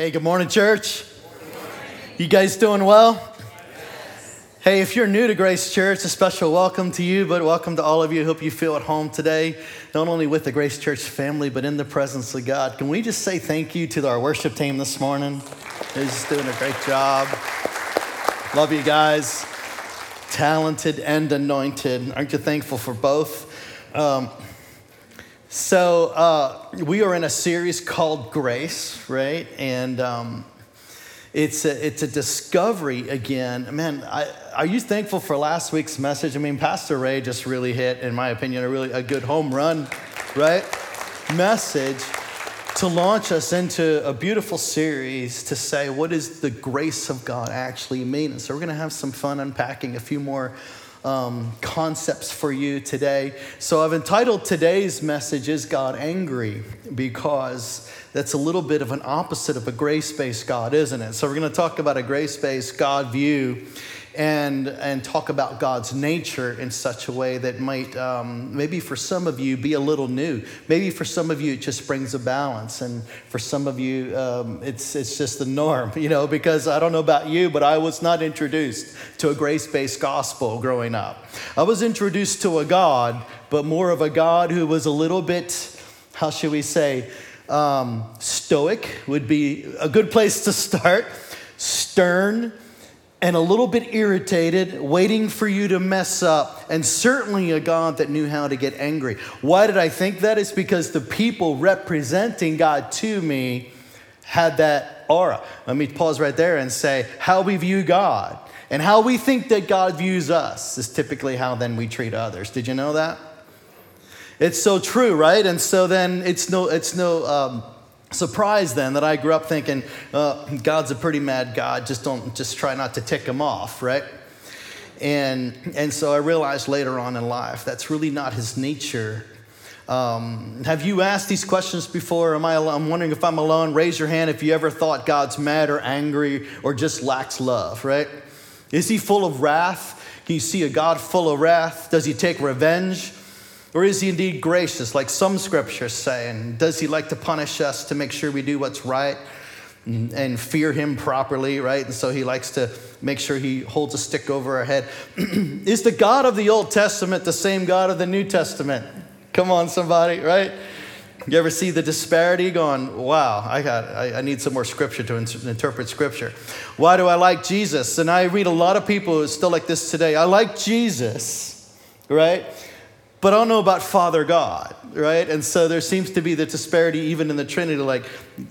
Hey, good morning, church. You guys doing well? Hey, if you're new to Grace Church, a special welcome to you, but welcome to all of you. Hope you feel at home today, not only with the Grace Church family, but in the presence of God. Can we just say thank you to our worship team this morning? They're just doing a great job. Love you guys. Talented and anointed. Aren't you thankful for both? Um, so, uh, we are in a series called Grace, right? And um, it's, a, it's a discovery again. Man, I, are you thankful for last week's message? I mean, Pastor Ray just really hit, in my opinion, a really a good home run, right? Message to launch us into a beautiful series to say, what does the grace of God actually mean? And so, we're going to have some fun unpacking a few more um, concepts for you today. So I've entitled today's message, Is God Angry? Because that's a little bit of an opposite of a grace based God, isn't it? So we're going to talk about a grace based God view and, and talk about God's nature in such a way that might, um, maybe for some of you, be a little new. Maybe for some of you, it just brings a balance. And for some of you, um, it's, it's just the norm, you know, because I don't know about you, but I was not introduced to a grace based gospel growing up. I was introduced to a God, but more of a God who was a little bit, how should we say, um, stoic would be a good place to start, stern and a little bit irritated, waiting for you to mess up, and certainly a God that knew how to get angry. Why did I think that? It's because the people representing God to me had that aura. Let me pause right there and say how we view God and how we think that God views us is typically how then we treat others. Did you know that? It's so true, right? And so then it's no, it's no, um, surprised then that I grew up thinking, uh, God's a pretty mad God, just don't, just try not to tick him off, right? And, and so I realized later on in life that's really not his nature. Um, have you asked these questions before? Am I? I'm wondering if I'm alone. Raise your hand if you ever thought God's mad or angry or just lacks love, right? Is he full of wrath? Can you see a God full of wrath? Does he take revenge? Or is he indeed gracious, like some scriptures say? And does he like to punish us to make sure we do what's right and fear him properly, right? And so he likes to make sure he holds a stick over our head. is the God of the Old Testament the same God of the New Testament? Come on, somebody, right? You ever see the disparity going, wow, I, got, I, I need some more scripture to interpret scripture. Why do I like Jesus? And I read a lot of people who still like this today. I like Jesus, right? But I don't know about Father God, right? And so there seems to be the disparity even in the Trinity, like,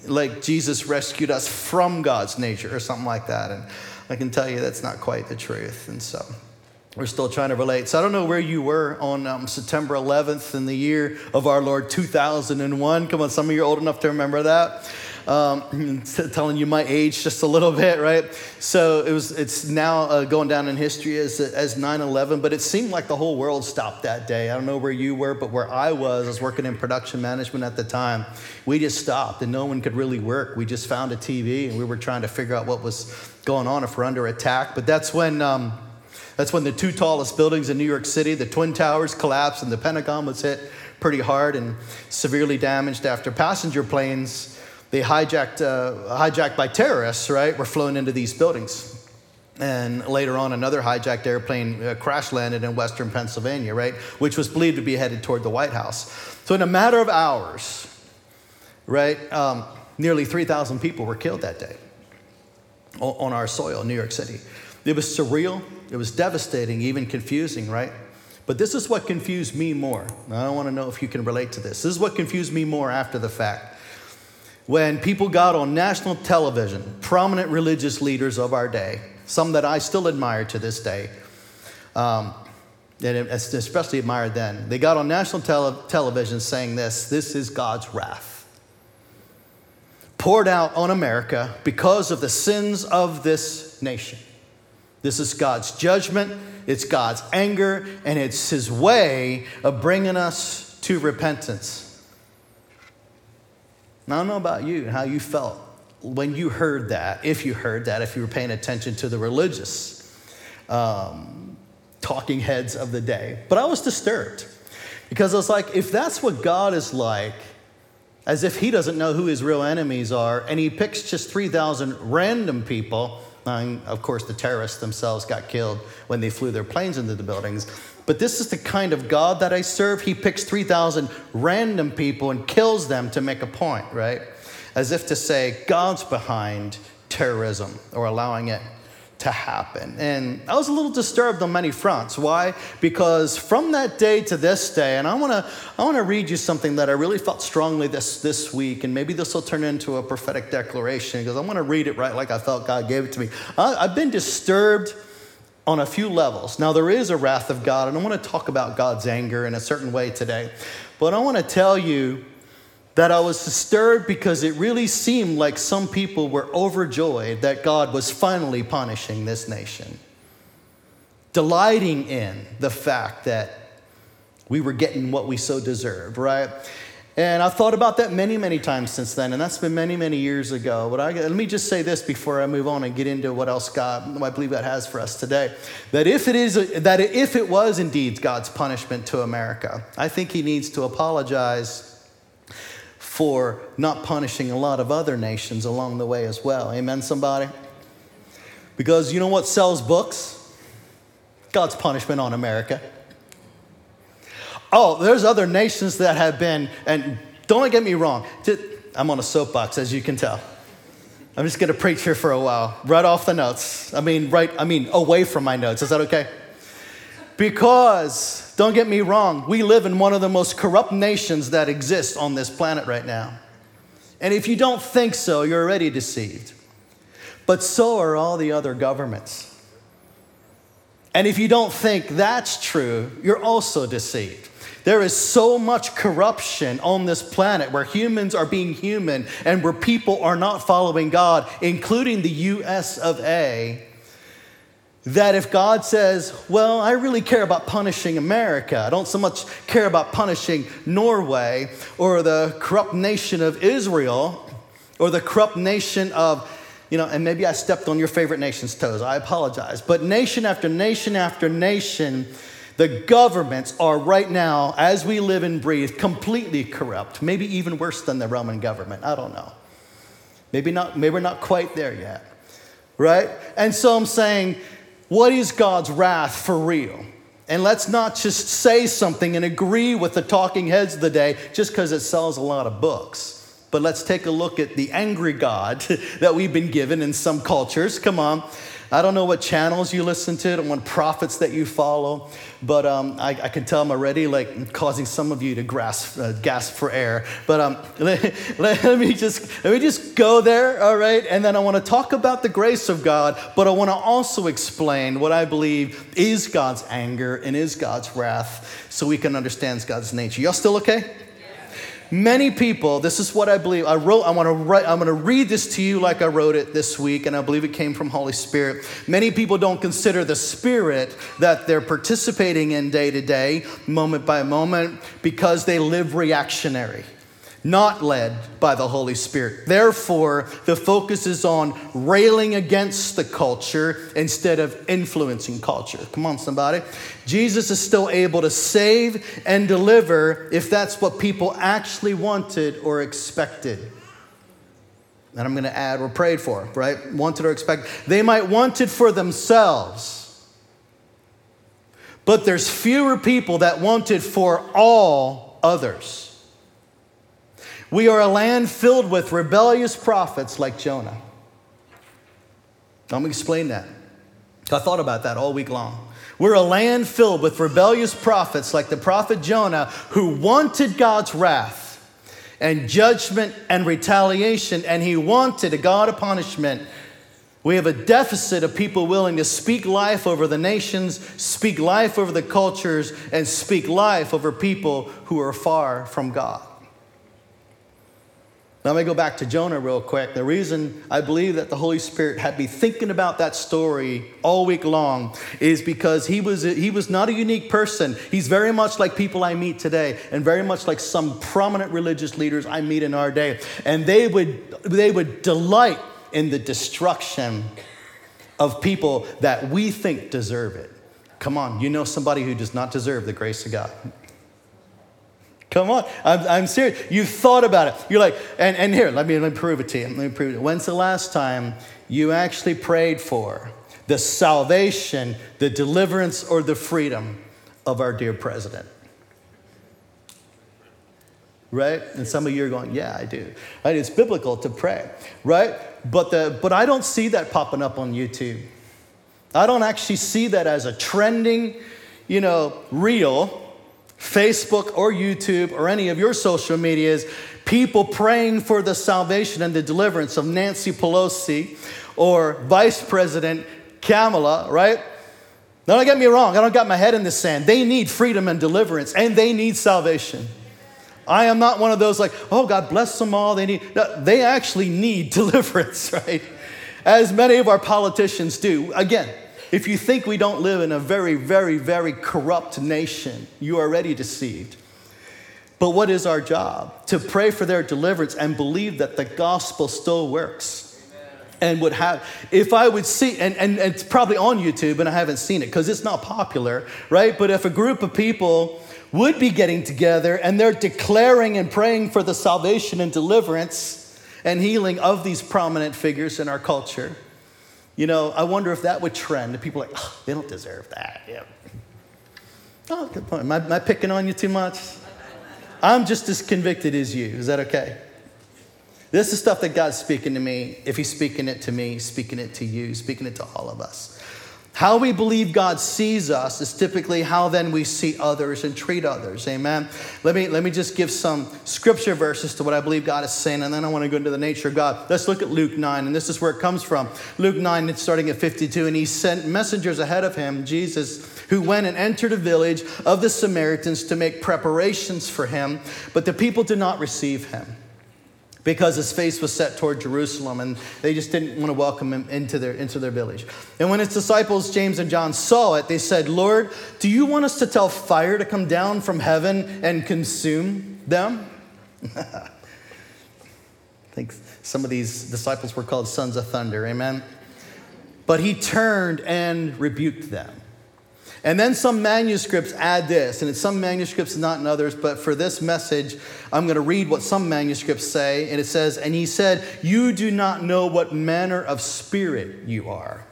like Jesus rescued us from God's nature or something like that. And I can tell you that's not quite the truth. And so we're still trying to relate. So I don't know where you were on um, September 11th in the year of our Lord 2001. Come on, some of you are old enough to remember that um, telling you my age just a little bit, right? So it was, it's now uh, going down in history as, as 9-11, but it seemed like the whole world stopped that day. I don't know where you were, but where I was, I was working in production management at the time. We just stopped and no one could really work. We just found a TV and we were trying to figure out what was going on if we're under attack. But that's when, um, that's when the two tallest buildings in New York City, the Twin Towers, collapsed and the Pentagon was hit pretty hard and severely damaged after passenger planes they hijacked, uh, hijacked by terrorists, right, were flown into these buildings. And later on, another hijacked airplane uh, crash landed in western Pennsylvania, right, which was believed to be headed toward the White House. So, in a matter of hours, right, um, nearly 3,000 people were killed that day on our soil, New York City. It was surreal, it was devastating, even confusing, right? But this is what confused me more. I don't want to know if you can relate to this. This is what confused me more after the fact when people got on national television, prominent religious leaders of our day, some that I still admire to this day, um, and especially admired then, they got on national tele- television saying this this is God's wrath. Poured out on America because of the sins of this nation. This is God's judgment, it's God's anger, and it's His way of bringing us to repentance. I don't know about you, how you felt when you heard that, if you heard that, if you were paying attention to the religious um, talking heads of the day. But I was disturbed because I was like, if that's what God is like, as if he doesn't know who his real enemies are, and he picks just 3,000 random people. And of course, the terrorists themselves got killed when they flew their planes into the buildings. But this is the kind of God that I serve. He picks 3,000 random people and kills them to make a point, right? As if to say, God's behind terrorism or allowing it to happen. And I was a little disturbed on many fronts. Why? Because from that day to this day, and I want to I want to read you something that I really felt strongly this this week, and maybe this will turn into a prophetic declaration because I want to read it right like I felt God gave it to me. I, I've been disturbed on a few levels. Now there is a wrath of God, and I want to talk about God's anger in a certain way today. But I want to tell you that I was disturbed because it really seemed like some people were overjoyed that God was finally punishing this nation, delighting in the fact that we were getting what we so deserved, right? And I've thought about that many, many times since then, and that's been many, many years ago. But I, let me just say this before I move on and get into what else God, I believe God has for us today. That if it is, that if it was indeed God's punishment to America, I think He needs to apologize for not punishing a lot of other nations along the way as well. Amen, somebody? Because you know what sells books? God's punishment on America. Oh, there's other nations that have been, and don't get me wrong, I'm on a soapbox, as you can tell. I'm just going to preach here for a while, right off the notes. I mean, right, I mean, away from my notes. Is that okay? Because, don't get me wrong, we live in one of the most corrupt nations that exists on this planet right now. And if you don't think so, you're already deceived. But so are all the other governments. And if you don't think that's true, you're also deceived. There is so much corruption on this planet where humans are being human and where people are not following God, including the US of A, that if God says, Well, I really care about punishing America, I don't so much care about punishing Norway or the corrupt nation of Israel or the corrupt nation of, you know, and maybe I stepped on your favorite nation's toes, I apologize. But nation after nation after nation, the governments are right now, as we live and breathe, completely corrupt, maybe even worse than the Roman government. I don't know. Maybe not, maybe we're not quite there yet. Right? And so I'm saying, what is God's wrath for real? And let's not just say something and agree with the talking heads of the day just because it sells a lot of books. But let's take a look at the angry God that we've been given in some cultures. Come on. I don't know what channels you listen to, and what prophets that you follow, but um, I, I, can tell I'm already like causing some of you to grasp, uh, gasp for air. But um, let, let, me just let me just go there, all right? And then I want to talk about the grace of God, but I want to also explain what I believe is God's anger and is God's wrath, so we can understand God's nature. Y'all still okay? Many people, this is what I believe. I wrote, I want to write, I'm going to read this to you like I wrote it this week, and I believe it came from Holy Spirit. Many people don't consider the spirit that they're participating in day to day, moment by moment, because they live reactionary not led by the Holy Spirit. Therefore, the focus is on railing against the culture instead of influencing culture. Come on, somebody. Jesus is still able to save and deliver if that's what people actually wanted or expected. And I'm going to add or prayed for, right? Wanted or expected. They might want it for themselves. But there's fewer people that want it for all others. We are a land filled with rebellious prophets like Jonah. Let me explain that. I thought about that all week long. We're a land filled with rebellious prophets like the prophet Jonah who wanted God's wrath and judgment and retaliation, and he wanted a God of punishment. We have a deficit of people willing to speak life over the nations, speak life over the cultures, and speak life over people who are far from God. Now, let me go back to Jonah real quick. The reason I believe that the Holy Spirit had me thinking about that story all week long is because he was, he was not a unique person. He's very much like people I meet today, and very much like some prominent religious leaders I meet in our day. And they would, they would delight in the destruction of people that we think deserve it. Come on, you know somebody who does not deserve the grace of God. Come on. I'm, I'm serious. You thought about it. You're like, and, and here, let me, let me prove it to you. Let me prove it. When's the last time you actually prayed for the salvation, the deliverance, or the freedom of our dear president? Right? And some of you are going, yeah, I do. Right? It's biblical to pray, right? But, the, but I don't see that popping up on YouTube. I don't actually see that as a trending, you know, reel Facebook or YouTube or any of your social medias, people praying for the salvation and the deliverance of Nancy Pelosi or Vice President Kamala, right? Now, don't get me wrong, I don't got my head in the sand. They need freedom and deliverance, and they need salvation. I am not one of those like, oh, God bless them all. They need, no, they actually need deliverance, right? As many of our politicians do. Again, if you think we don't live in a very, very, very corrupt nation, you are already deceived. But what is our job? To pray for their deliverance and believe that the gospel still works. And would have, if I would see, and, and, and it's probably on YouTube and I haven't seen it because it's not popular, right? But if a group of people would be getting together and they're declaring and praying for the salvation and deliverance and healing of these prominent figures in our culture, you know, I wonder if that would trend. People like, oh, they don't deserve that. Yeah. Oh, good point. Am I, am I picking on you too much? I'm just as convicted as you. Is that okay? This is stuff that God's speaking to me. If He's speaking it to me, speaking it to you, speaking it to all of us. How we believe God sees us is typically how then we see others and treat others. Amen. Let me, let me just give some scripture verses to what I believe God is saying, and then I want to go into the nature of God. Let's look at Luke 9, and this is where it comes from. Luke 9, it's starting at 52, and he sent messengers ahead of him, Jesus, who went and entered a village of the Samaritans to make preparations for him, but the people did not receive him because his face was set toward Jerusalem and they just didn't want to welcome him into their, into their village. And when his disciples, James and John, saw it, they said, Lord, do you want us to tell fire to come down from heaven and consume them? I think some of these disciples were called sons of thunder, amen? But he turned and rebuked them. And then some manuscripts add this, and it's some manuscripts, not in others, but for this message, I'm going to read what some manuscripts say. And it says, And he said, You do not know what manner of spirit you are.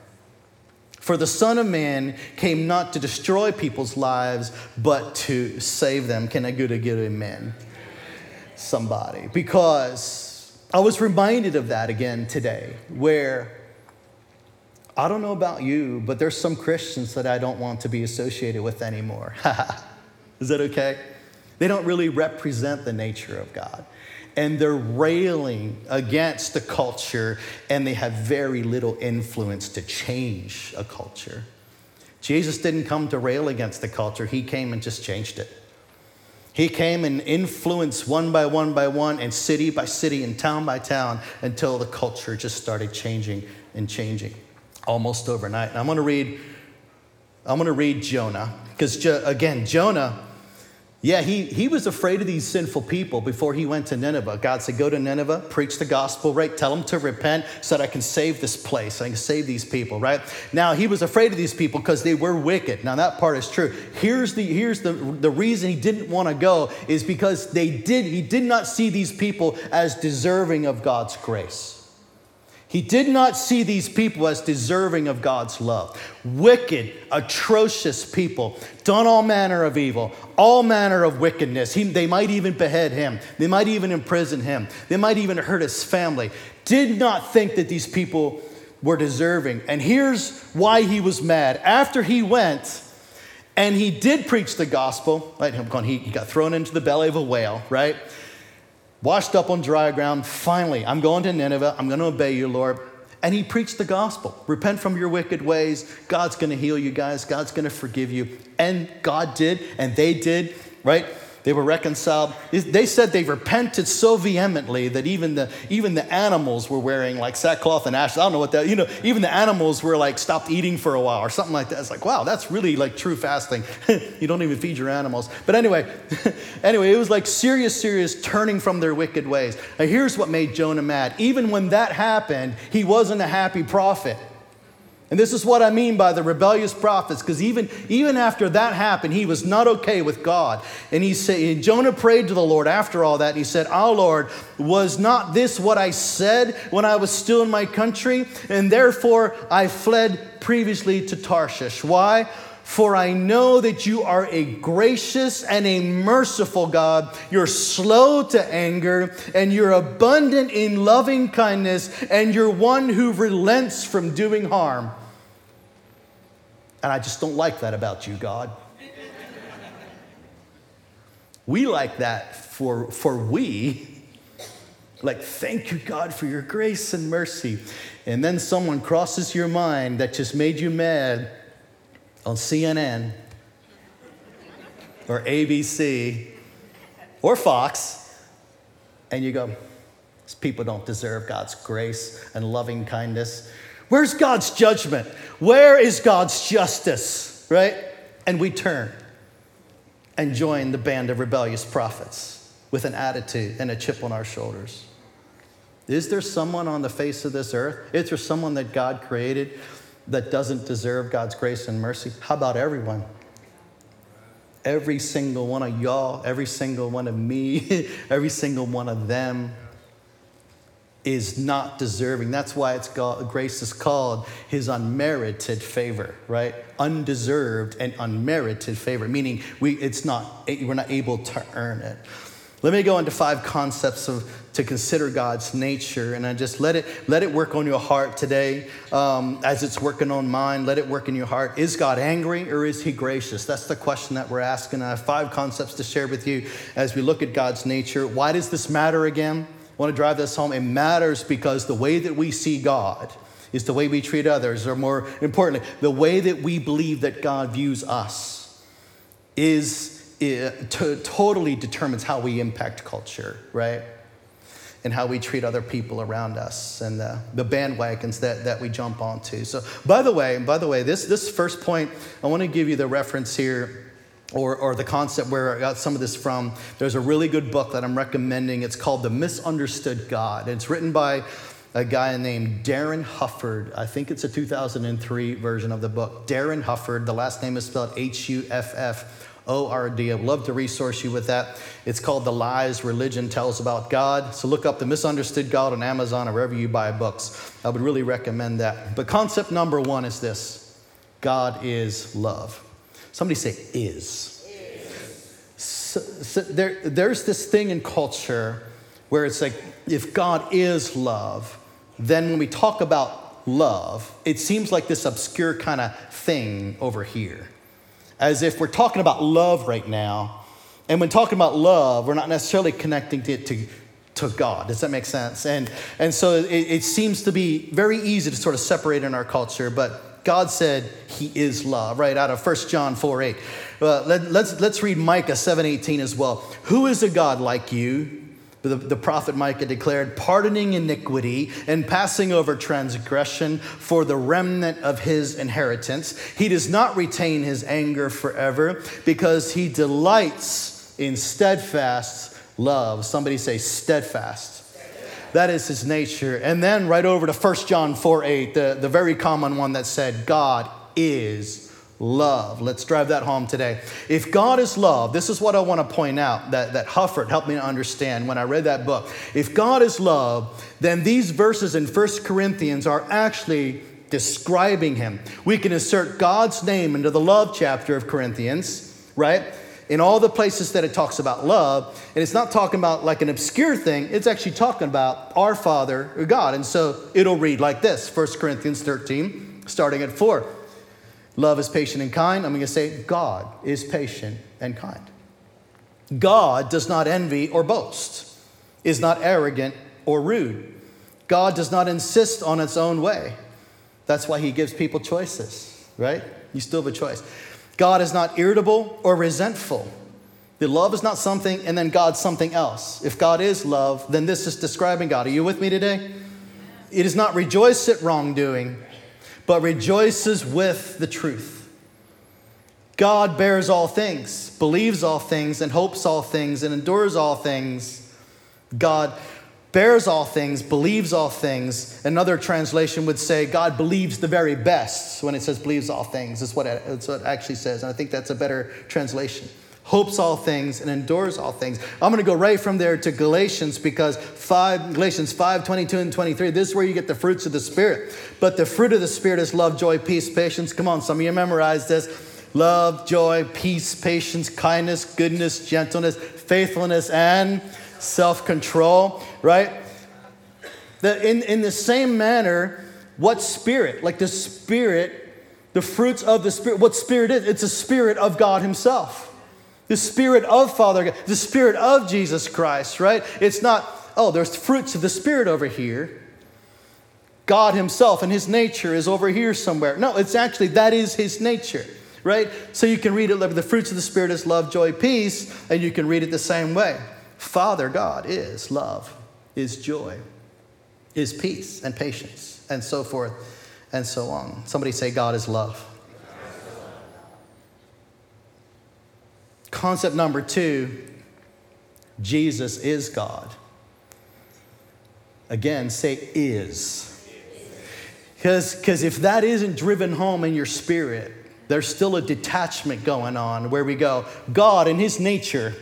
For the Son of Man came not to destroy people's lives, but to save them. Can I get a good amen? Somebody. Because I was reminded of that again today, where I don't know about you, but there's some Christians that I don't want to be associated with anymore. Is that okay? They don't really represent the nature of God. And they're railing against the culture, and they have very little influence to change a culture. Jesus didn't come to rail against the culture, He came and just changed it. He came and influenced one by one by one, and city by city, and town by town, until the culture just started changing and changing almost overnight. And I'm going to read I'm going to read Jonah because jo- again, Jonah yeah, he, he was afraid of these sinful people before he went to Nineveh. God said, Go to Nineveh, preach the gospel, right? Tell them to repent so that I can save this place, I can save these people, right? Now, he was afraid of these people because they were wicked. Now, that part is true. Here's the, here's the, the reason he didn't want to go is because they did, he did not see these people as deserving of God's grace. He did not see these people as deserving of God's love. Wicked, atrocious people, done all manner of evil, all manner of wickedness. He, they might even behead him, they might even imprison him, they might even hurt his family. Did not think that these people were deserving. And here's why he was mad. After he went, and he did preach the gospel, right? He got thrown into the belly of a whale, right? Washed up on dry ground. Finally, I'm going to Nineveh. I'm going to obey you, Lord. And he preached the gospel. Repent from your wicked ways. God's going to heal you guys. God's going to forgive you. And God did, and they did, right? They were reconciled. They said they repented so vehemently that even the, even the animals were wearing like sackcloth and ashes. I don't know what that, you know, even the animals were like stopped eating for a while or something like that. It's like, wow, that's really like true fasting. you don't even feed your animals. But anyway, anyway, it was like serious, serious turning from their wicked ways. Now, here's what made Jonah mad. Even when that happened, he wasn't a happy prophet. And this is what I mean by the rebellious prophets, because even, even after that happened, he was not okay with God. And he said, and Jonah prayed to the Lord after all that, and he said, Our Lord, was not this what I said when I was still in my country? And therefore I fled previously to Tarshish. Why? For I know that you are a gracious and a merciful God. You're slow to anger, and you're abundant in loving kindness, and you're one who relents from doing harm. And I just don't like that about you, God. We like that for, for we. Like, thank you, God, for your grace and mercy. And then someone crosses your mind that just made you mad on CNN or ABC or Fox, and you go, these people don't deserve God's grace and loving kindness. Where's God's judgment? Where is God's justice? Right? And we turn and join the band of rebellious prophets with an attitude and a chip on our shoulders. Is there someone on the face of this earth? Is there someone that God created that doesn't deserve God's grace and mercy? How about everyone? Every single one of y'all, every single one of me, every single one of them is not deserving. That's why it's called, grace is called his unmerited favor, right? Undeserved and unmerited favor, meaning we, it's not, we're not able to earn it. Let me go into five concepts of to consider God's nature, and I just let it let it work on your heart today, um, as it's working on mine. Let it work in your heart. Is God angry or is He gracious? That's the question that we're asking. I have five concepts to share with you as we look at God's nature. Why does this matter again? I want to drive this home. It matters because the way that we see God is the way we treat others, or more importantly, the way that we believe that God views us is it totally determines how we impact culture, right? And how we treat other people around us and the, the bandwagons that, that we jump onto. So, by the way, by the way, this, this first point, I want to give you the reference here or, or the concept where I got some of this from. There's a really good book that I'm recommending. It's called The Misunderstood God. It's written by a guy named Darin Hufford. I think it's a 2003 version of the book. Darin Hufford. The last name is spelled H U F F ORD. I'd love to resource you with that. It's called The Lies Religion Tells About God. So look up The Misunderstood God on Amazon or wherever you buy books. I would really recommend that. But concept number one is this God is love. Somebody say, is. So, so there, there's this thing in culture where it's like, if God is love, then when we talk about love, it seems like this obscure kind of thing over here as if we're talking about love right now. And when talking about love, we're not necessarily connecting it to, to God. Does that make sense? And, and so it, it seems to be very easy to sort of separate in our culture, but God said he is love, right? Out of 1 John 4 8. Uh, let, let's, let's read Micah 7 18 as well. Who is a God like you? The, the prophet Micah declared, pardoning iniquity and passing over transgression for the remnant of his inheritance. He does not retain his anger forever because he delights in steadfast love. Somebody say, steadfast. That is his nature. And then right over to 1 John 4 8, the, the very common one that said, God is love. Let's drive that home today. If God is love, this is what I want to point out that, that Hufford helped me to understand when I read that book. If God is love, then these verses in First Corinthians are actually describing him. We can insert God's name into the love chapter of Corinthians, right? In all the places that it talks about love, and it's not talking about like an obscure thing, it's actually talking about our Father, God. And so it'll read like this First Corinthians 13, starting at 4. Love is patient and kind. I'm going to say God is patient and kind. God does not envy or boast, is not arrogant or rude. God does not insist on its own way. That's why he gives people choices, right? You still have a choice. God is not irritable or resentful. The love is not something and then God's something else. If God is love, then this is describing God. Are you with me today? It is not rejoice at wrongdoing, but rejoices with the truth. God bears all things, believes all things, and hopes all things, and endures all things. God bears all things, believes all things. Another translation would say God believes the very best when it says believes all things. That's what it, that's what it actually says. And I think that's a better translation. Hopes all things and endures all things. I'm going to go right from there to Galatians because 5, Galatians 5, 22 and 23, this is where you get the fruits of the Spirit. But the fruit of the Spirit is love, joy, peace, patience. Come on, some of you memorize this. Love, joy, peace, patience, kindness, goodness, gentleness, faithfulness, and self control, right? The, in, in the same manner, what spirit? Like the spirit, the fruits of the spirit, what spirit is? It's a spirit of God Himself. The spirit of Father God, the spirit of Jesus Christ, right? It's not, oh, there's fruits of the spirit over here. God Himself and His nature is over here somewhere. No, it's actually, that is His nature, right? So you can read it, the fruits of the Spirit is love, joy, peace, and you can read it the same way. Father God is love, is joy, is peace and patience, and so forth and so on. Somebody say, God is love. Concept number two Jesus is God. Again, say is. Because if that isn't driven home in your spirit, there's still a detachment going on where we go, God in his nature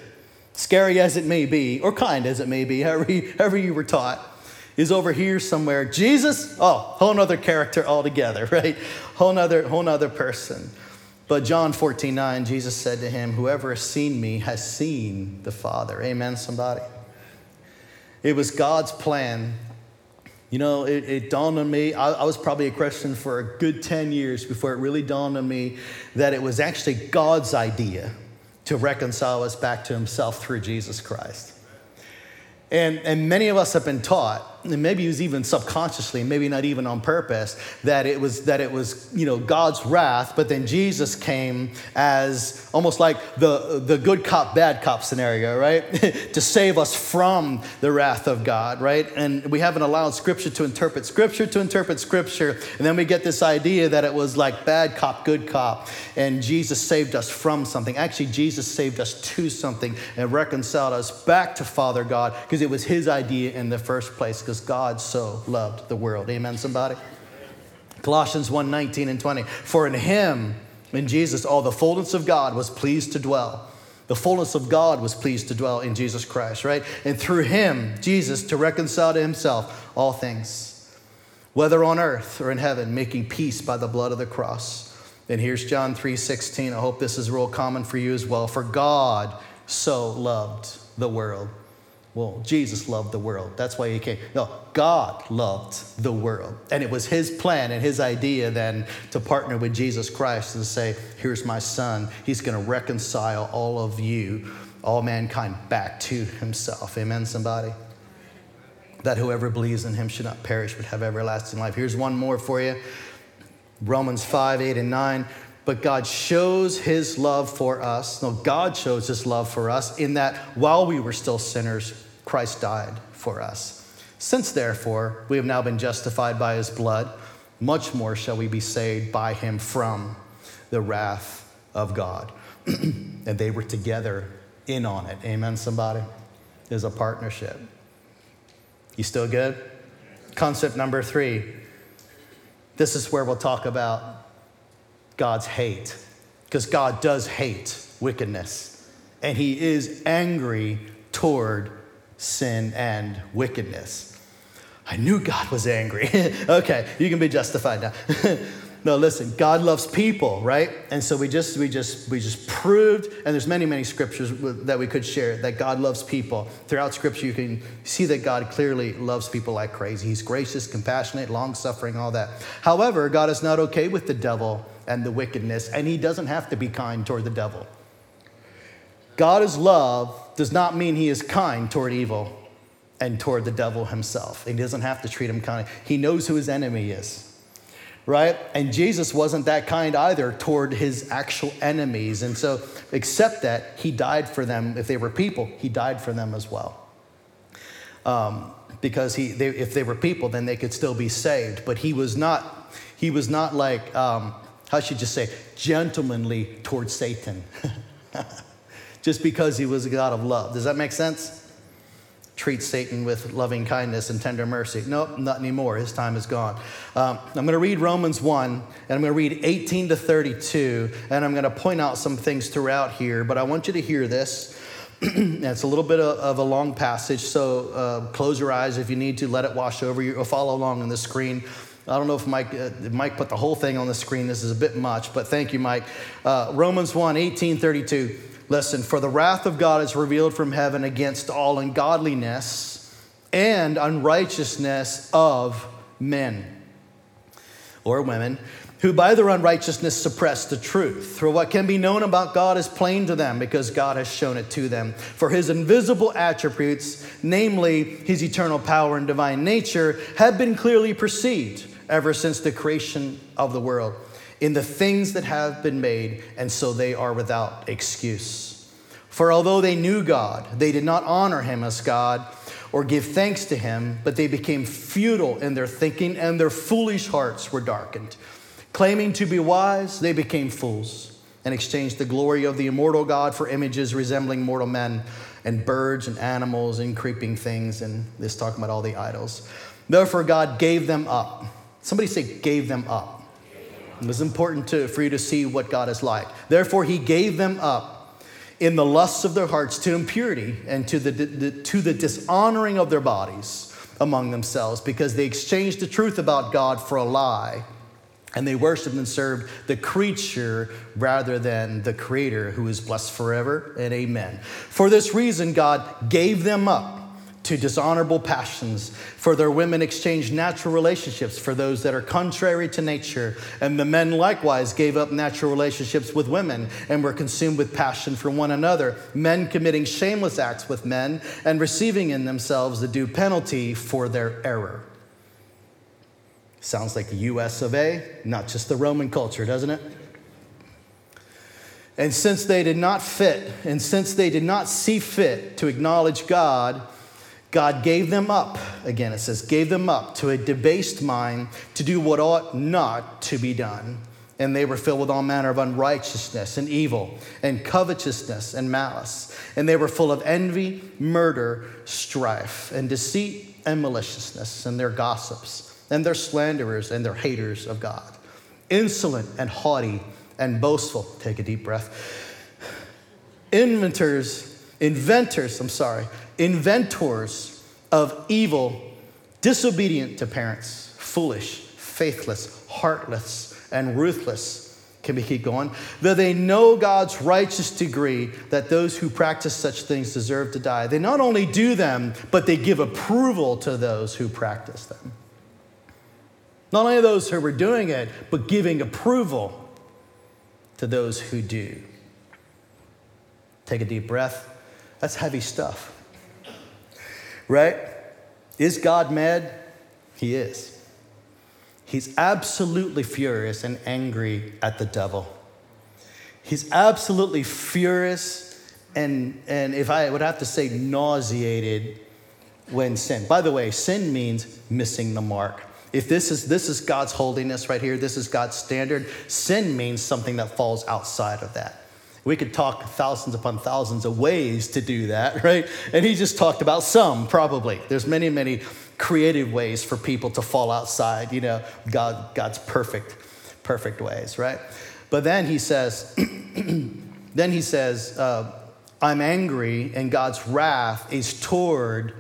scary as it may be, or kind as it may be, however you, however you were taught, is over here somewhere. Jesus, oh, whole nother character altogether, right? Whole nother, whole nother person. But John 14, 9, Jesus said to him, Whoever has seen me has seen the Father. Amen, somebody? It was God's plan. You know, it, it dawned on me, I, I was probably a Christian for a good 10 years before it really dawned on me that it was actually God's idea to reconcile us back to himself through Jesus Christ. And, and many of us have been taught and maybe it was even subconsciously, maybe not even on purpose, that it was that it was you know God's wrath, but then Jesus came as almost like the the good cop bad cop scenario, right? to save us from the wrath of God, right? And we haven't allowed Scripture to interpret Scripture to interpret Scripture, and then we get this idea that it was like bad cop, good cop, and Jesus saved us from something. Actually, Jesus saved us to something and reconciled us back to Father God because it was His idea in the first place God so loved the world. Amen, somebody? Colossians 1 19 and 20. For in him, in Jesus, all the fullness of God was pleased to dwell. The fullness of God was pleased to dwell in Jesus Christ, right? And through him, Jesus, to reconcile to himself all things, whether on earth or in heaven, making peace by the blood of the cross. And here's John 3 16. I hope this is real common for you as well. For God so loved the world well, Jesus loved the world. That's why he came. No, God loved the world. And it was his plan and his idea then to partner with Jesus Christ and say, Here's my son. He's going to reconcile all of you, all mankind, back to himself. Amen, somebody? That whoever believes in him should not perish but have everlasting life. Here's one more for you Romans 5, 8, and 9. But God shows his love for us. No, God shows his love for us in that while we were still sinners, Christ died for us. Since therefore we have now been justified by his blood, much more shall we be saved by him from the wrath of God. and they were together in on it. Amen, somebody? There's a partnership. You still good? Concept number three. This is where we'll talk about God's hate, because God does hate wickedness, and He is angry toward sin and wickedness. I knew God was angry. okay, you can be justified now. no, listen, God loves people, right? And so we just we just we just proved, and there's many many scriptures that we could share that God loves people. Throughout Scripture, you can see that God clearly loves people like crazy. He's gracious, compassionate, long suffering, all that. However, God is not okay with the devil and the wickedness, and He doesn't have to be kind toward the devil. God is love does not mean he is kind toward evil and toward the devil himself. He doesn't have to treat him kind. He knows who his enemy is. Right? And Jesus wasn't that kind either toward his actual enemies. And so, except that he died for them. If they were people, he died for them as well. Um, because he, they, if they were people, then they could still be saved. But he was not, he was not like, um, how should you say, gentlemanly towards Satan. just because he was a God of love. Does that make sense? treat Satan with loving kindness and tender mercy. Nope, not anymore. His time is gone. Um, I'm going to read Romans 1, and I'm going to read 18 to 32, and I'm going to point out some things throughout here, but I want you to hear this. it's a little bit of, of, a long passage, so uh, close your eyes if you need to, let it wash over you, or follow along on the screen. I don't know if Mike, uh, Mike put the whole thing on the screen. This is a bit much, but thank you, Mike. Uh, Romans 1 18 32. Listen, for the wrath of God is revealed from heaven against all ungodliness and unrighteousness of men or women who by their unrighteousness suppress the truth. For what can be known about God is plain to them because God has shown it to them. For his invisible attributes, namely his eternal power and divine nature, have been clearly perceived ever since the creation of the world in the things that have been made, and so they are without excuse. For although they knew God, they did not honor him as God or give thanks to him, but they became futile in their thinking, and their foolish hearts were darkened. Claiming to be wise, they became fools and exchanged the glory of the immortal God for images resembling mortal men and birds and animals and creeping things. And this talking about all the idols. Therefore, God gave them up. Somebody say, gave them up. It was important to, for you to see what God is like. Therefore, he gave them up in the lusts of their hearts to impurity and to the, the, to the dishonoring of their bodies among themselves because they exchanged the truth about God for a lie. And they worshiped and served the creature rather than the creator who is blessed forever and amen. For this reason, God gave them up to dishonorable passions. For their women exchanged natural relationships for those that are contrary to nature. And the men likewise gave up natural relationships with women and were consumed with passion for one another, men committing shameless acts with men and receiving in themselves the due penalty for their error. Sounds like the US of A, not just the Roman culture, doesn't it? And since they did not fit, and since they did not see fit to acknowledge God, God gave them up, again it says, gave them up to a debased mind to do what ought not to be done. And they were filled with all manner of unrighteousness and evil and covetousness and malice. And they were full of envy, murder, strife, and deceit and maliciousness. And their gossips, and their slanderers, and their haters of God. Insolent and haughty and boastful. Take a deep breath. Inventors, inventors, I'm sorry, inventors of evil, disobedient to parents, foolish, faithless, heartless, and ruthless. Can we keep going? Though they know God's righteous degree that those who practice such things deserve to die, they not only do them, but they give approval to those who practice them. Not only those who are doing it, but giving approval to those who do. Take a deep breath. That's heavy stuff right? Is God mad? He is. He's absolutely furious and angry at the devil. He's absolutely furious and, and if I would have to say, nauseated when sin. By the way, sin means missing the mark. If this is this is God's holiness right here, this is God's standard, sin means something that falls outside of that. We could talk thousands upon thousands of ways to do that, right? And he just talked about some, probably. There's many, many creative ways for people to fall outside, you know, God, God's perfect, perfect ways, right? But then he says, then he says, uh, I'm angry, and God's wrath is toward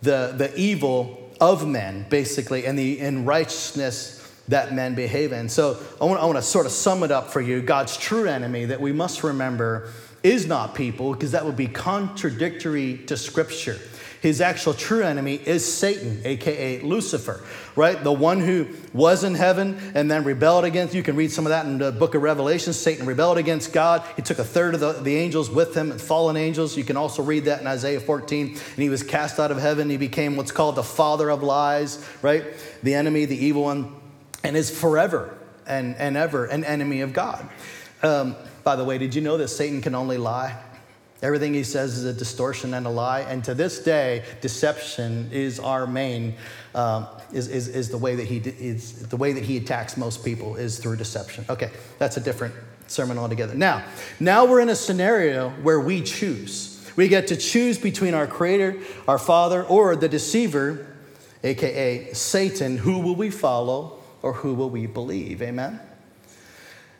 the, the evil of men, basically, and the in righteousness that men behave in. So I want, I want to sort of sum it up for you. God's true enemy that we must remember is not people, because that would be contradictory to Scripture. His actual true enemy is Satan, aka Lucifer, right? The one who was in heaven and then rebelled against. You can read some of that in the book of Revelation. Satan rebelled against God. He took a third of the, the angels with him, fallen angels. You can also read that in Isaiah 14. And he was cast out of heaven. He became what's called the father of lies, right? The enemy, the evil one and is forever and, and ever an enemy of God. Um, by the way, did you know that Satan can only lie? Everything he says is a distortion and a lie. And to this day, deception is our main, um, is, is, is the way that he is the way that he attacks most people is through deception. Okay, that's a different sermon altogether. Now, now we're in a scenario where we choose. We get to choose between our Creator, our Father, or the deceiver, aka Satan. Who will we follow or who will we believe? Amen?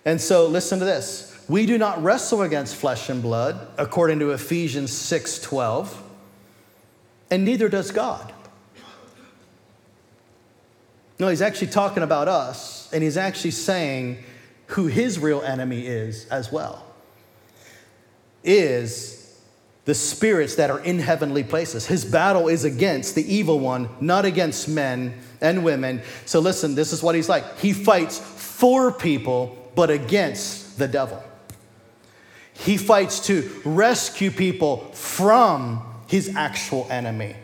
And so listen to this. We do not wrestle against flesh and blood, according to Ephesians 6 12, and neither does God. No, he's actually talking about us, and he's actually saying who his real enemy is as well. Is the spirits that are in heavenly places. His battle is against the evil one, not against men and women. So listen, this is what he's like. He fights for people, but against the devil. He fights to rescue people from his actual enemy.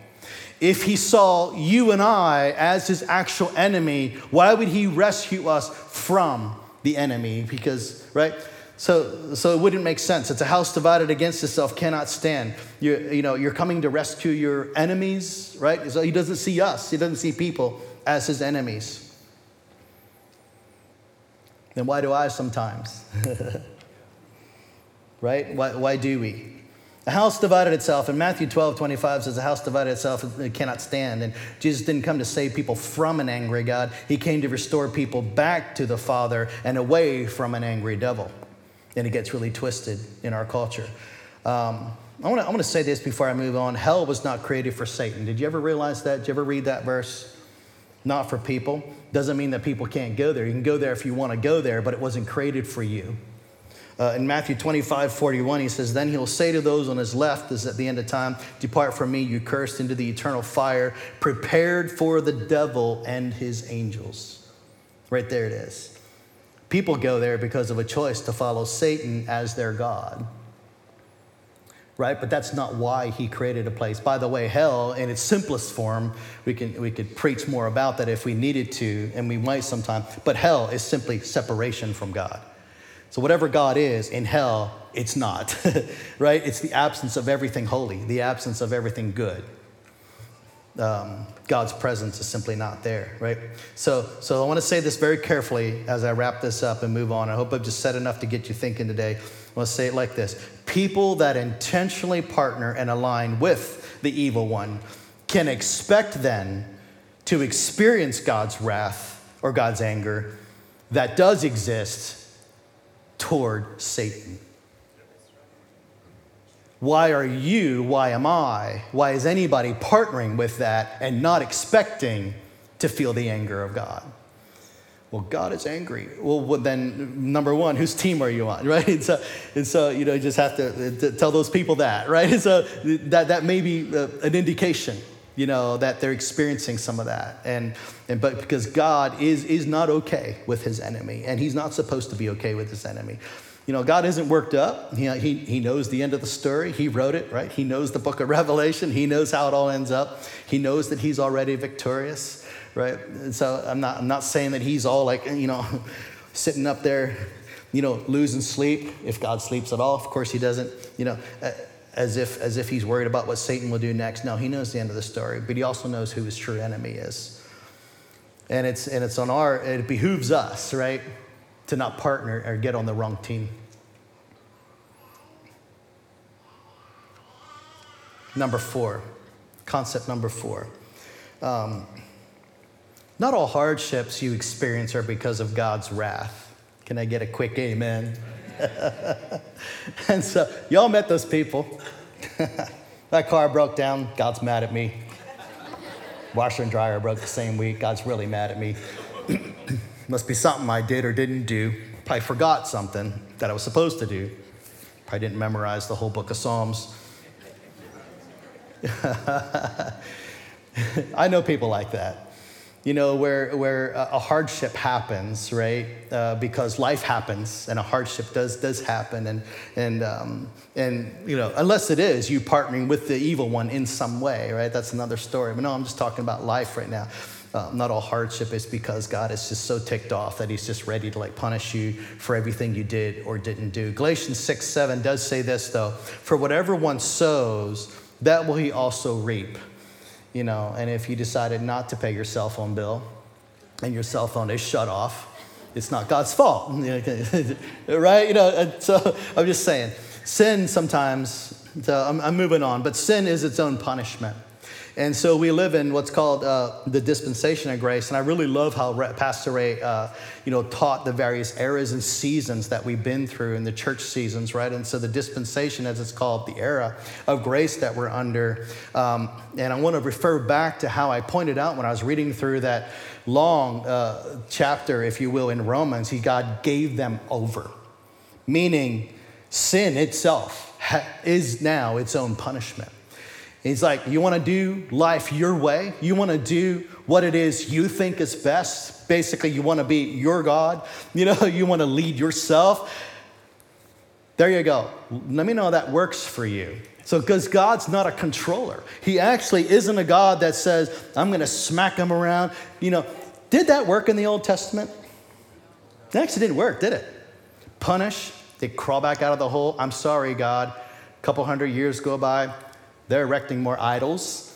If he saw you and I as his actual enemy, why would he rescue us from the enemy? Because, right? So, so it wouldn't make sense. It's a house divided against itself cannot stand. You, you know, you're coming to rescue your enemies, right? So he doesn't see us, he doesn't see people as his enemies. Then why do I sometimes? right? Why, why do we? A house divided itself, and Matthew 12, 25 says, A house divided itself it cannot stand. And Jesus didn't come to save people from an angry God, He came to restore people back to the Father and away from an angry devil. And it gets really twisted in our culture. Um, I want to I say this before I move on. Hell was not created for Satan. Did you ever realize that? Did you ever read that verse? Not for people. Doesn't mean that people can't go there. You can go there if you want to go there, but it wasn't created for you. Uh, in Matthew 25, 41, he says, Then he'll say to those on his left, this is at the end of time, Depart from me, you cursed, into the eternal fire, prepared for the devil and his angels. Right there it is. People go there because of a choice to follow Satan as their God. Right? But that's not why he created a place. By the way, hell, in its simplest form, we, can, we could preach more about that if we needed to, and we might sometime. But hell is simply separation from God. So, whatever God is in hell, it's not, right? It's the absence of everything holy, the absence of everything good. Um, God's presence is simply not there, right? So, so I want to say this very carefully as I wrap this up and move on. I hope I've just said enough to get you thinking today. To say it like this People that intentionally partner and align with the evil one can expect then to experience God's wrath or God's anger that does exist toward Satan. Why are you, why am I, why is anybody partnering with that and not expecting to feel the anger of God? Well, God is angry. Well, then, number one, whose team are you on, right? And so, and so you know, you just have to, to tell those people that, right? And so that, that may be uh, an indication you know, that they're experiencing some of that. And, and but because God is, is not okay with his enemy, and he's not supposed to be okay with his enemy. You know, God isn't worked up. He, he, he knows the end of the story. He wrote it, right? He knows the book of Revelation. He knows how it all ends up. He knows that he's already victorious, right? And so I'm not, I'm not saying that he's all like, you know, sitting up there, you know, losing sleep, if God sleeps at all. Of course, he doesn't. You know, as if, as if he's worried about what Satan will do next. No, he knows the end of the story, but he also knows who his true enemy is. And it's, and it's on our, it behooves us, right, to not partner or get on the wrong team. Number four, concept number four. Um, not all hardships you experience are because of God's wrath. Can I get a quick amen? and so, y'all met those people. that car broke down. God's mad at me. Washer and dryer broke the same week. God's really mad at me. Must be something I did or didn't do. Probably forgot something that I was supposed to do. Probably didn't memorize the whole book of Psalms. I know people like that you know, where, where a hardship happens, right? Uh, because life happens and a hardship does, does happen. And, and, um, and, you know, unless it is you partnering with the evil one in some way, right? That's another story. But no, I'm just talking about life right now. Uh, not all hardship is because God is just so ticked off that he's just ready to like punish you for everything you did or didn't do. Galatians 6 7 does say this though For whatever one sows, that will he also reap you know, and if you decided not to pay your cell phone bill and your cell phone is shut off, it's not God's fault, right? You know, so I'm just saying, sin sometimes So I'm, I'm moving on. But sin is its own punishment. And so we live in what's called uh, the dispensation of grace. And I really love how Pastor Ray, uh, you know, taught the various eras and seasons that we've been through in the church seasons, right? And so the dispensation, as it's called, the era of grace that we're under. Um, and I want to refer back to how I pointed out when I was reading through that long uh, chapter, if you will, in Romans. He God gave them over, meaning sin itself is now its own punishment. He's like, You want to do life your way? You want to do what it is you think is best? Basically, you want to be your God. You know, you want to lead yourself. There you go. Let me know how that works for you. So, because God's not a controller, He actually isn't a God that says, I'm going to smack him around. You know, did that work in the Old Testament? It actually didn't work, did it? Punish, they crawl back out of the hole. I'm sorry, God. A couple hundred years go by. They're erecting more idols,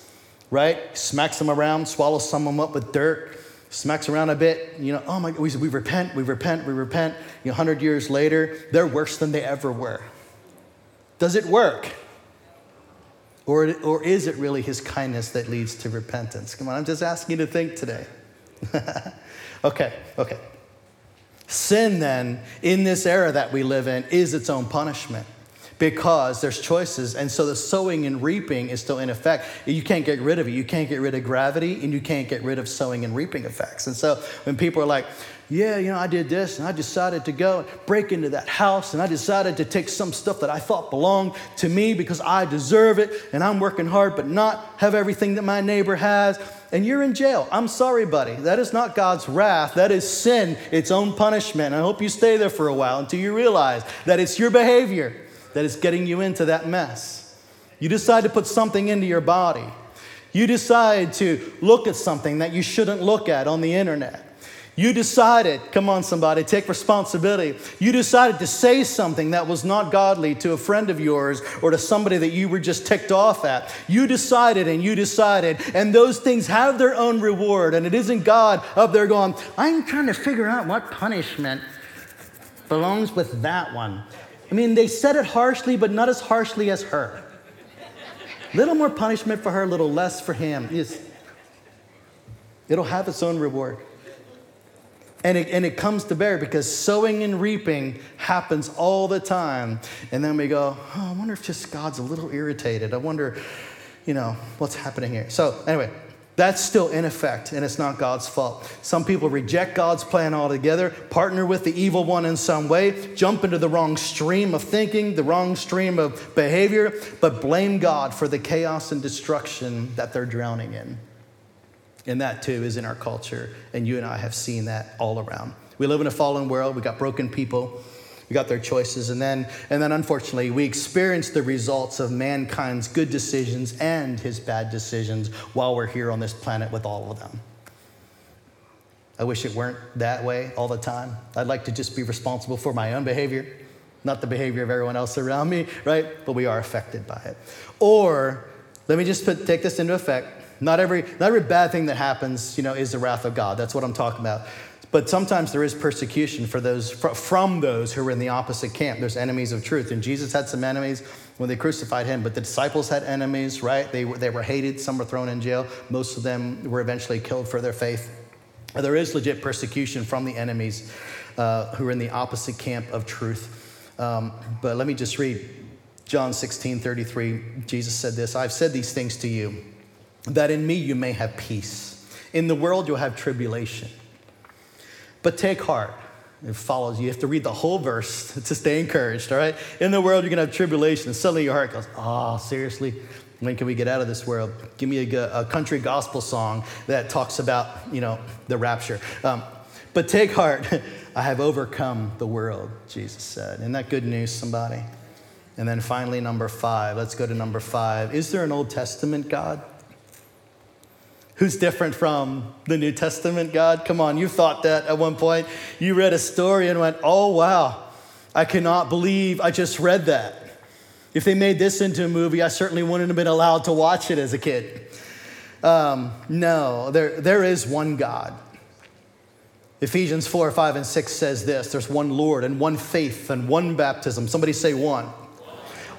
right? Smacks them around, swallows some of them up with dirt, smacks around a bit. You know, oh my, we, we repent, we repent, we repent. You know, 100 years later, they're worse than they ever were. Does it work? Or, or is it really his kindness that leads to repentance? Come on, I'm just asking you to think today. okay, okay. Sin, then, in this era that we live in, is its own punishment because there's choices. And so the sowing and reaping is still in effect. You can't get rid of it. You can't get rid of gravity and you can't get rid of sowing and reaping effects. And so when people are like, yeah, you know, I did this and I decided to go break into that house and I decided to take some stuff that I thought belonged to me because I deserve it and I'm working hard but not have everything that my neighbor has and you're in jail. I'm sorry, buddy. That is not God's wrath. That is sin, its own punishment. I hope you stay there for a while until you realize that it's your behavior that is getting you into that mess. You decide to put something into your body. You decide to look at something that you shouldn't look at on the internet. You decided, come on, somebody, take responsibility. You decided to say something that was not godly to a friend of yours or to somebody that you were just ticked off at. You decided and you decided, and those things have their own reward. And it isn't God up there going, I'm trying to figure out what punishment belongs with that one. I mean, they said it harshly, but not as harshly as her. Little more punishment for her, a little less for him. Yes. It'll have its own reward. And it, and it comes to bear because sowing and reaping happens all the time. And then we go, oh, I wonder if just God's a little irritated. I wonder, you know, what's happening here. So, anyway, that's still in effect, and it's not God's fault. Some people reject God's plan altogether, partner with the evil one in some way, jump into the wrong stream of thinking, the wrong stream of behavior, but blame God for the chaos and destruction that they're drowning in. And that too is in our culture, and you and I have seen that all around. We live in a fallen world, we got broken people we got their choices. And then and then unfortunately we experience the results of mankind's good decisions and his bad decisions while we're here on this planet with all of them. I wish it weren't that way all the time. I'd like to just be responsible for my own behavior not the behavior of everyone else around me right? But we are affected by it. Or let me just put, take this into effect. Not every not every bad thing that happens you know is the wrath of god. That's what i'm talking about but sometimes there is persecution for those, from those who are in the opposite camp. There's enemies of truth. And Jesus had some enemies when they crucified him, but the disciples had enemies, right? They were, they were hated. Some were thrown in jail. Most of them were eventually killed for their faith. There is legit persecution from the enemies uh, who are in the opposite camp of truth. Um, but let me just read John 16 33. Jesus said this I've said these things to you, that in me you may have peace. In the world you'll have tribulation. But take heart. It follows you. You have to read the whole verse to stay encouraged, all right? In the world, you're going to have tribulation. Suddenly your heart goes, oh, seriously? When can we get out of this world? Give me a, a country gospel song that talks about, you know, the rapture. Um, but take heart. I have overcome the world, Jesus said. Isn't that good news, somebody? And then finally, number five. Let's go to number five. Is there an Old Testament God? Who's different from the New Testament God? Come on, you thought that at one point. You read a story and went, oh, wow, I cannot believe I just read that. If they made this into a movie, I certainly wouldn't have been allowed to watch it as a kid. Um, no, there, there is one God. Ephesians 4, 5, and 6 says this there's one Lord and one faith and one baptism. Somebody say one.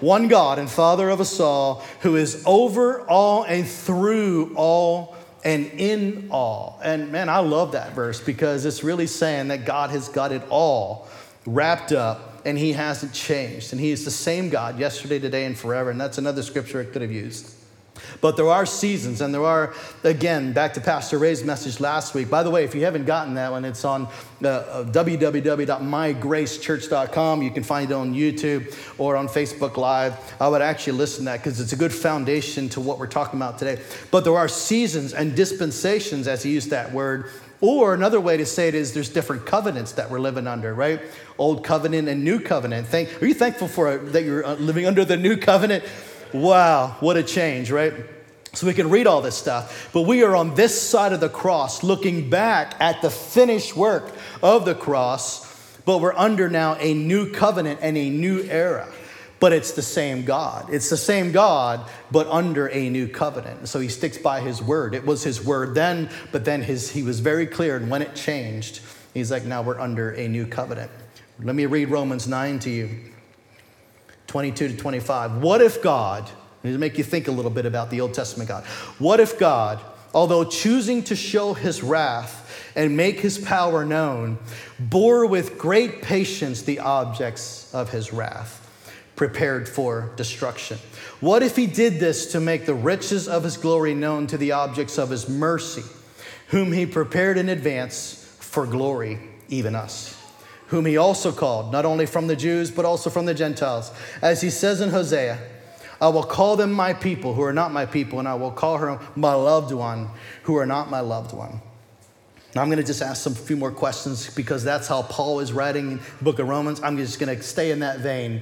one God and Father of us all, who is over all and through all and in all. And man, I love that verse because it's really saying that God has got it all wrapped up and he hasn't changed. And he is the same God yesterday, today, and forever. And that's another scripture I could have used. But there are seasons, and there are, again, back to Pastor Ray's message last week. By the way, if you haven't gotten that one, it's on uh, uh www.mygracechurch.com. You can find it on YouTube or on Facebook Live. I would actually listen to that because it's a good foundation to what we're talking about today. But there are seasons and dispensations, as he used that word. Or another way to say it is there's different covenants that we're living under, right? Old covenant and new covenant. Thank, are you thankful for that you're uh, living under the new covenant? Wow, what a change, right? So we can read all this stuff, but we are on this side of the cross looking back at the finished work of the cross, but we're under now a new covenant and a new era. But it's the same God. It's the same God, but under a new covenant. So he sticks by his word. It was his word then, but then his, he was very clear. And when it changed, he's like, now we're under a new covenant. Let me read Romans 9 to you. 22 to 25. What if God, to make you think a little bit about the Old Testament God, what if God, although choosing to show his wrath and make his power known, bore with great patience the objects of his wrath? prepared for destruction. What if he did this to make the riches of his glory known to the objects of his mercy, whom he prepared in advance for glory, even us? Whom he also called, not only from the Jews, but also from the Gentiles. As he says in Hosea, I will call them my people who are not my people, and I will call her my loved one who are not my loved one. Now, I'm going to just ask some few more questions because that's how Paul is writing in the book of Romans. I'm just going to stay in that vein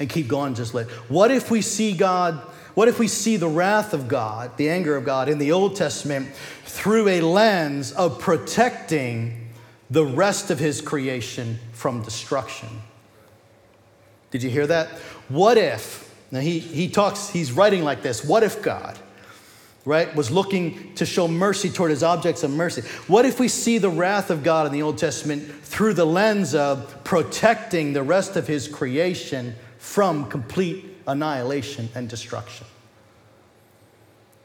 and keep going just let. What if we see God, what if we see the wrath of God, the anger of God in the Old Testament through a lens of protecting the rest of his creation from destruction. Did you hear that? What if, now he, he talks, he's writing like this what if God, right, was looking to show mercy toward his objects of mercy? What if we see the wrath of God in the Old Testament through the lens of protecting the rest of his creation from complete annihilation and destruction?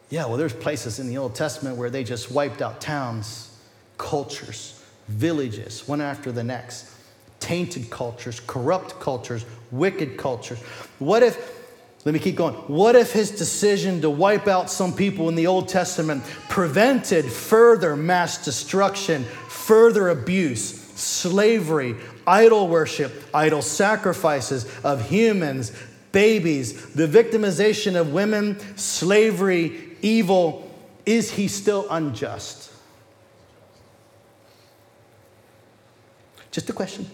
Yeah, well, there's places in the Old Testament where they just wiped out towns, cultures, villages, one after the next. Tainted cultures, corrupt cultures, wicked cultures. What if, let me keep going. What if his decision to wipe out some people in the Old Testament prevented further mass destruction, further abuse, slavery, idol worship, idol sacrifices of humans, babies, the victimization of women, slavery, evil? Is he still unjust? Just a question.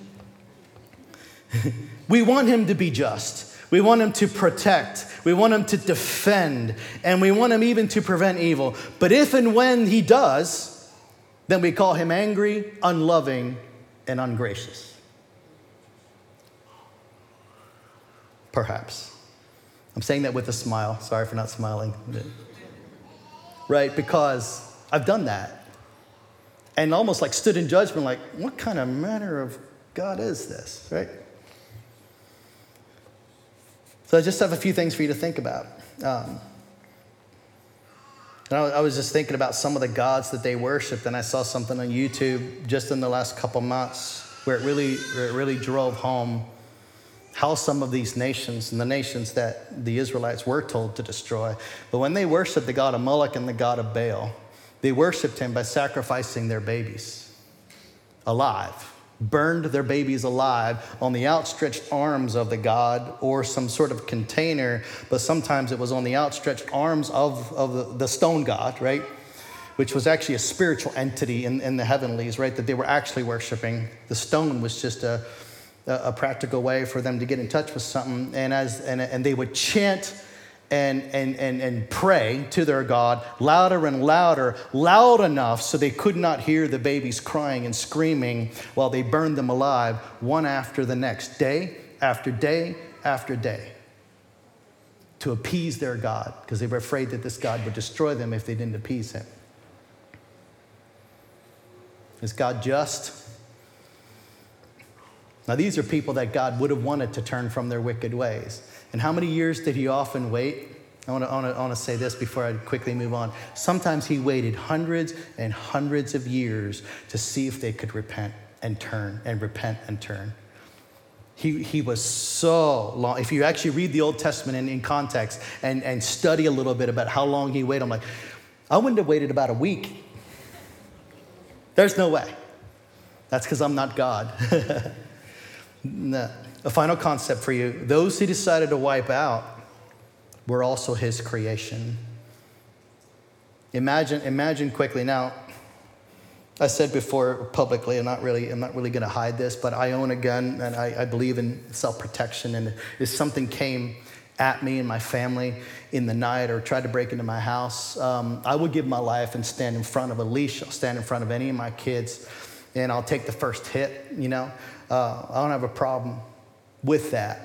we want him to be just. We want him to protect. We want him to defend. And we want him even to prevent evil. But if and when he does, then we call him angry, unloving, and ungracious. Perhaps. I'm saying that with a smile. Sorry for not smiling. Right? Because I've done that and almost like stood in judgment, like, what kind of manner of God is this, right? So I just have a few things for you to think about. Um, and I, I was just thinking about some of the gods that they worshiped, and I saw something on YouTube just in the last couple months where it really, where it really drove home how some of these nations and the nations that the Israelites were told to destroy, but when they worshiped the god of Moloch and the god of Baal, they worshiped him by sacrificing their babies alive, burned their babies alive on the outstretched arms of the god or some sort of container, but sometimes it was on the outstretched arms of, of the, stone god, right? Which was actually a spiritual entity in, in the heavenlies, right? That they were actually worshiping. The stone was just a, a practical way for them to get in touch with something. And, as, and, and they would chant and, and, and, and pray to their God louder and louder, loud enough so they could not hear the babies crying and screaming while they burned them alive, one after the next, day after day after day, to appease their God, because they were afraid that this God would destroy them if they didn't appease him. Is God just? Now, these are people that God would have wanted to turn from their wicked ways. And how many years did he often wait? I want, to, I, want to, I want to say this before I quickly move on. Sometimes he waited hundreds and hundreds of years to see if they could repent and turn and repent and turn. He, he was so long. If you actually read the Old Testament in, in context and, and study a little bit about how long he waited, I'm like, I wouldn't have waited about a week. There's no way. That's because I'm not God. no. A final concept for you those he decided to wipe out were also his creation. Imagine, imagine quickly. Now, I said before publicly, I'm not really, I'm not really going to hide this, but I own a gun and I, I believe in self-protection. And if something came at me and my family in the night or tried to break into my house, um, I would give my life and stand in front of a leash. I'll stand in front of any of my kids, and I'll take the first hit. You know, uh, I don't have a problem with that.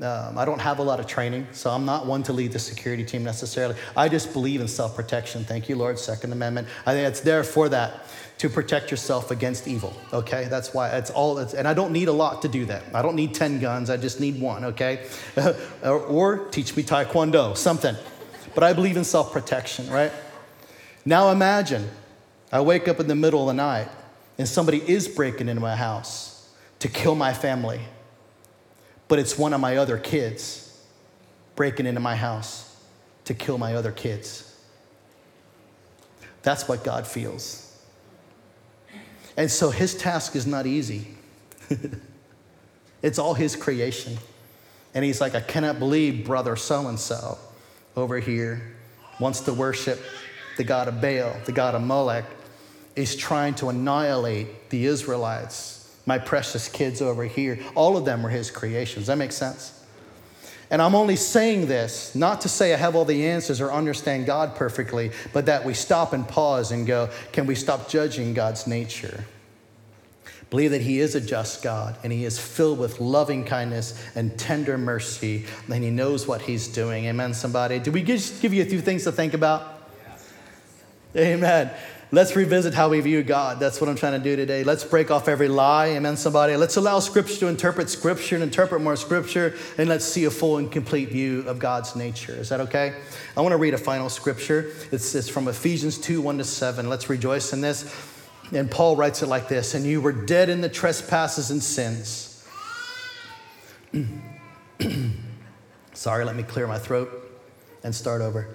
Um, I don't have a lot of training, so I'm not one to lead the security team necessarily. I just believe in self protection. Thank you, Lord. Second Amendment. I think it's there for that to protect yourself against evil. Okay, that's why it's all. It's, and I don't need a lot to do that. I don't need ten guns. I just need one. Okay, or, or teach me Taekwondo, something. But I believe in self protection. Right. Now imagine, I wake up in the middle of the night and somebody is breaking into my house to kill my family but it's one of my other kids breaking into my house to kill my other kids. That's what God feels. And so his task is not easy. it's all his creation. And he's like, I cannot believe brother so and so over here wants to worship the God of Baal, the God of Molech, is trying to annihilate the Israelites my precious kids over here. All of them were his creations. That makes sense? And I'm only saying this not to say I have all the answers or understand God perfectly, but that we stop and pause and go, can we stop judging God's nature? Believe that He is a just God and He is filled with loving kindness and tender mercy, and He knows what He's doing. Amen, somebody? Did we just give you a few things to think about? Amen. Let's revisit how we view God. That's what I'm trying to do today. Let's break off every lie. Amen, somebody. Let's allow Scripture to interpret Scripture and interpret more Scripture, and let's see a full and complete view of God's nature. Is that okay? I want to read a final Scripture. It's, it's from Ephesians 2 1 to 7. Let's rejoice in this. And Paul writes it like this And you were dead in the trespasses and sins. Sorry, let me clear my throat and start over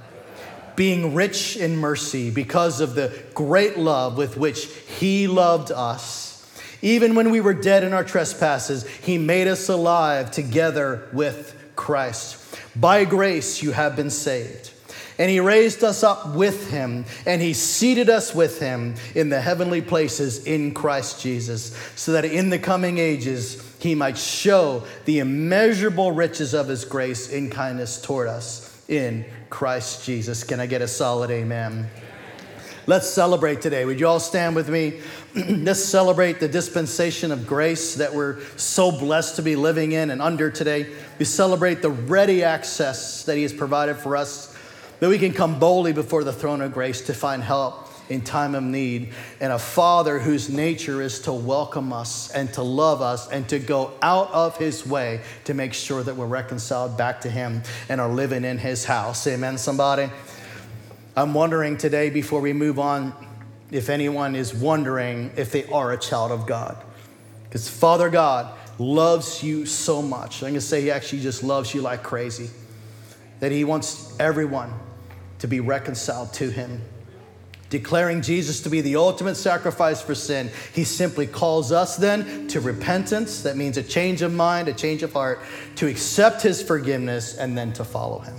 being rich in mercy because of the great love with which He loved us. Even when we were dead in our trespasses, He made us alive together with Christ. By grace you have been saved. And He raised us up with Him, and He seated us with Him in the heavenly places in Christ Jesus, so that in the coming ages He might show the immeasurable riches of His grace in kindness toward us in Christ Jesus. Can I get a solid amen? Let's celebrate today. Would you all stand with me? Let's celebrate the dispensation of grace that we're so blessed to be living in and under today. We celebrate the ready access that He has provided for us, that we can come boldly before the throne of grace to find help in time of need, and a Father whose nature is to welcome us and to love us and to go out of His way to make sure that we're reconciled back to Him and are living in His house. Amen, somebody? I'm wondering today, before we move on, if anyone is wondering if they are a child of God. Because Father God loves you so much. I'm going to say He actually just loves you like crazy, that He wants everyone to be reconciled to Him declaring Jesus to be the ultimate sacrifice for sin, he simply calls us then to repentance. That means a change of mind, a change of heart, to accept his forgiveness, and then to follow him.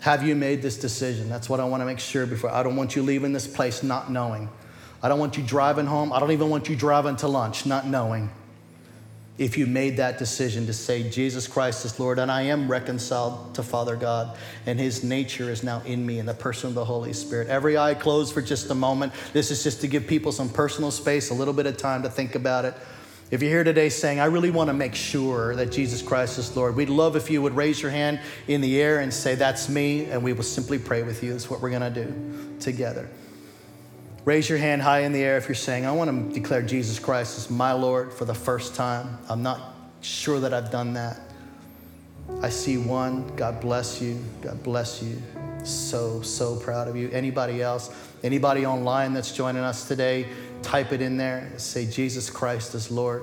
Have you made this decision? That's what I want to make sure before. I don't want you leaving this place not knowing. I don't want you driving home. I don't even want you driving to lunch not knowing if you made that decision to say, Jesus Christ is Lord, and I am reconciled to Father God, and His nature is now in me in the person of the Holy Spirit. Every eye closed for just a moment. This is just to give people some personal space, a little bit of time to think about it. If you're here today saying, I really want to make sure that Jesus Christ is Lord, we'd love if you would raise your hand in the air and say, That's me, and we will simply pray with you. That's what we're going to do together. Raise your hand high in the air if you're saying, I want to declare Jesus Christ as my Lord for the first time. I'm not sure that I've done that. I see one. God bless you. God bless you. So, so proud of you. Anybody else? Anybody online that's joining us today? Type it in there. Say, Jesus Christ is Lord.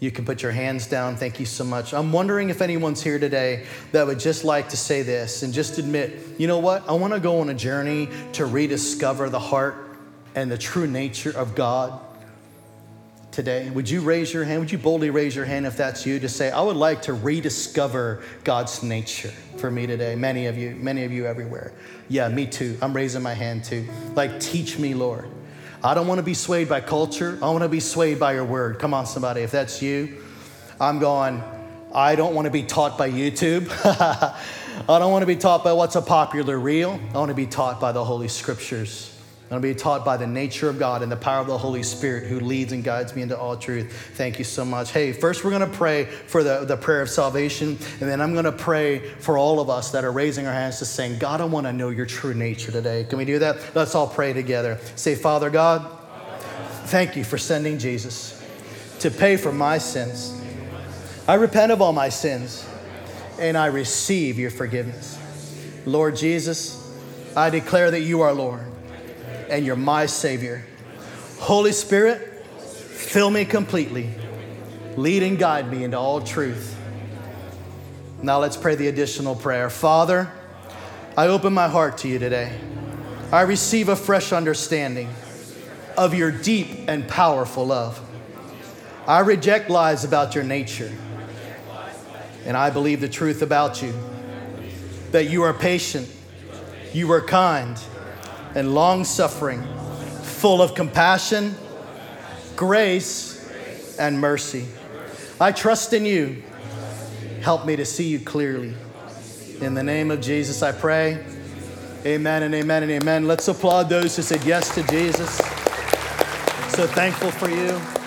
You can put your hands down. Thank you so much. I'm wondering if anyone's here today that would just like to say this and just admit, you know what? I want to go on a journey to rediscover the heart and the true nature of God today. Would you raise your hand? Would you boldly raise your hand if that's you to say, I would like to rediscover God's nature for me today? Many of you, many of you everywhere. Yeah, me too. I'm raising my hand too. Like, teach me, Lord. I don't want to be swayed by culture. I want to be swayed by your word. Come on, somebody. If that's you, I'm going, I don't want to be taught by YouTube. I don't want to be taught by what's a popular reel. I want to be taught by the Holy Scriptures. I want to be taught by the nature of God and the power of the Holy Spirit who leads and guides me into all truth. Thank you so much. Hey, first we're going to pray for the, the prayer of salvation, and then I'm going to pray for all of us that are raising our hands to saying, God, I want to know your true nature today. Can we do that? Let's all pray together. Say, Father God, thank you for sending Jesus to pay for my sins. I repent of all my sins, and I receive your forgiveness. Lord Jesus, I declare that you are Lord and you're my Savior. Holy Spirit, fill me completely. Lead and guide me into all truth. Now let's pray the additional prayer. Father, I open my heart to you today. I receive a fresh understanding of your deep and powerful love. I reject lies about your nature, and I believe the truth about you that you are patient, you are kind and long suffering, full of compassion, grace, and mercy. I trust in you. Help me to see you clearly. In the name of Jesus, I pray. Amen and amen and amen. Let's applaud those who said yes to Jesus. So thankful for you.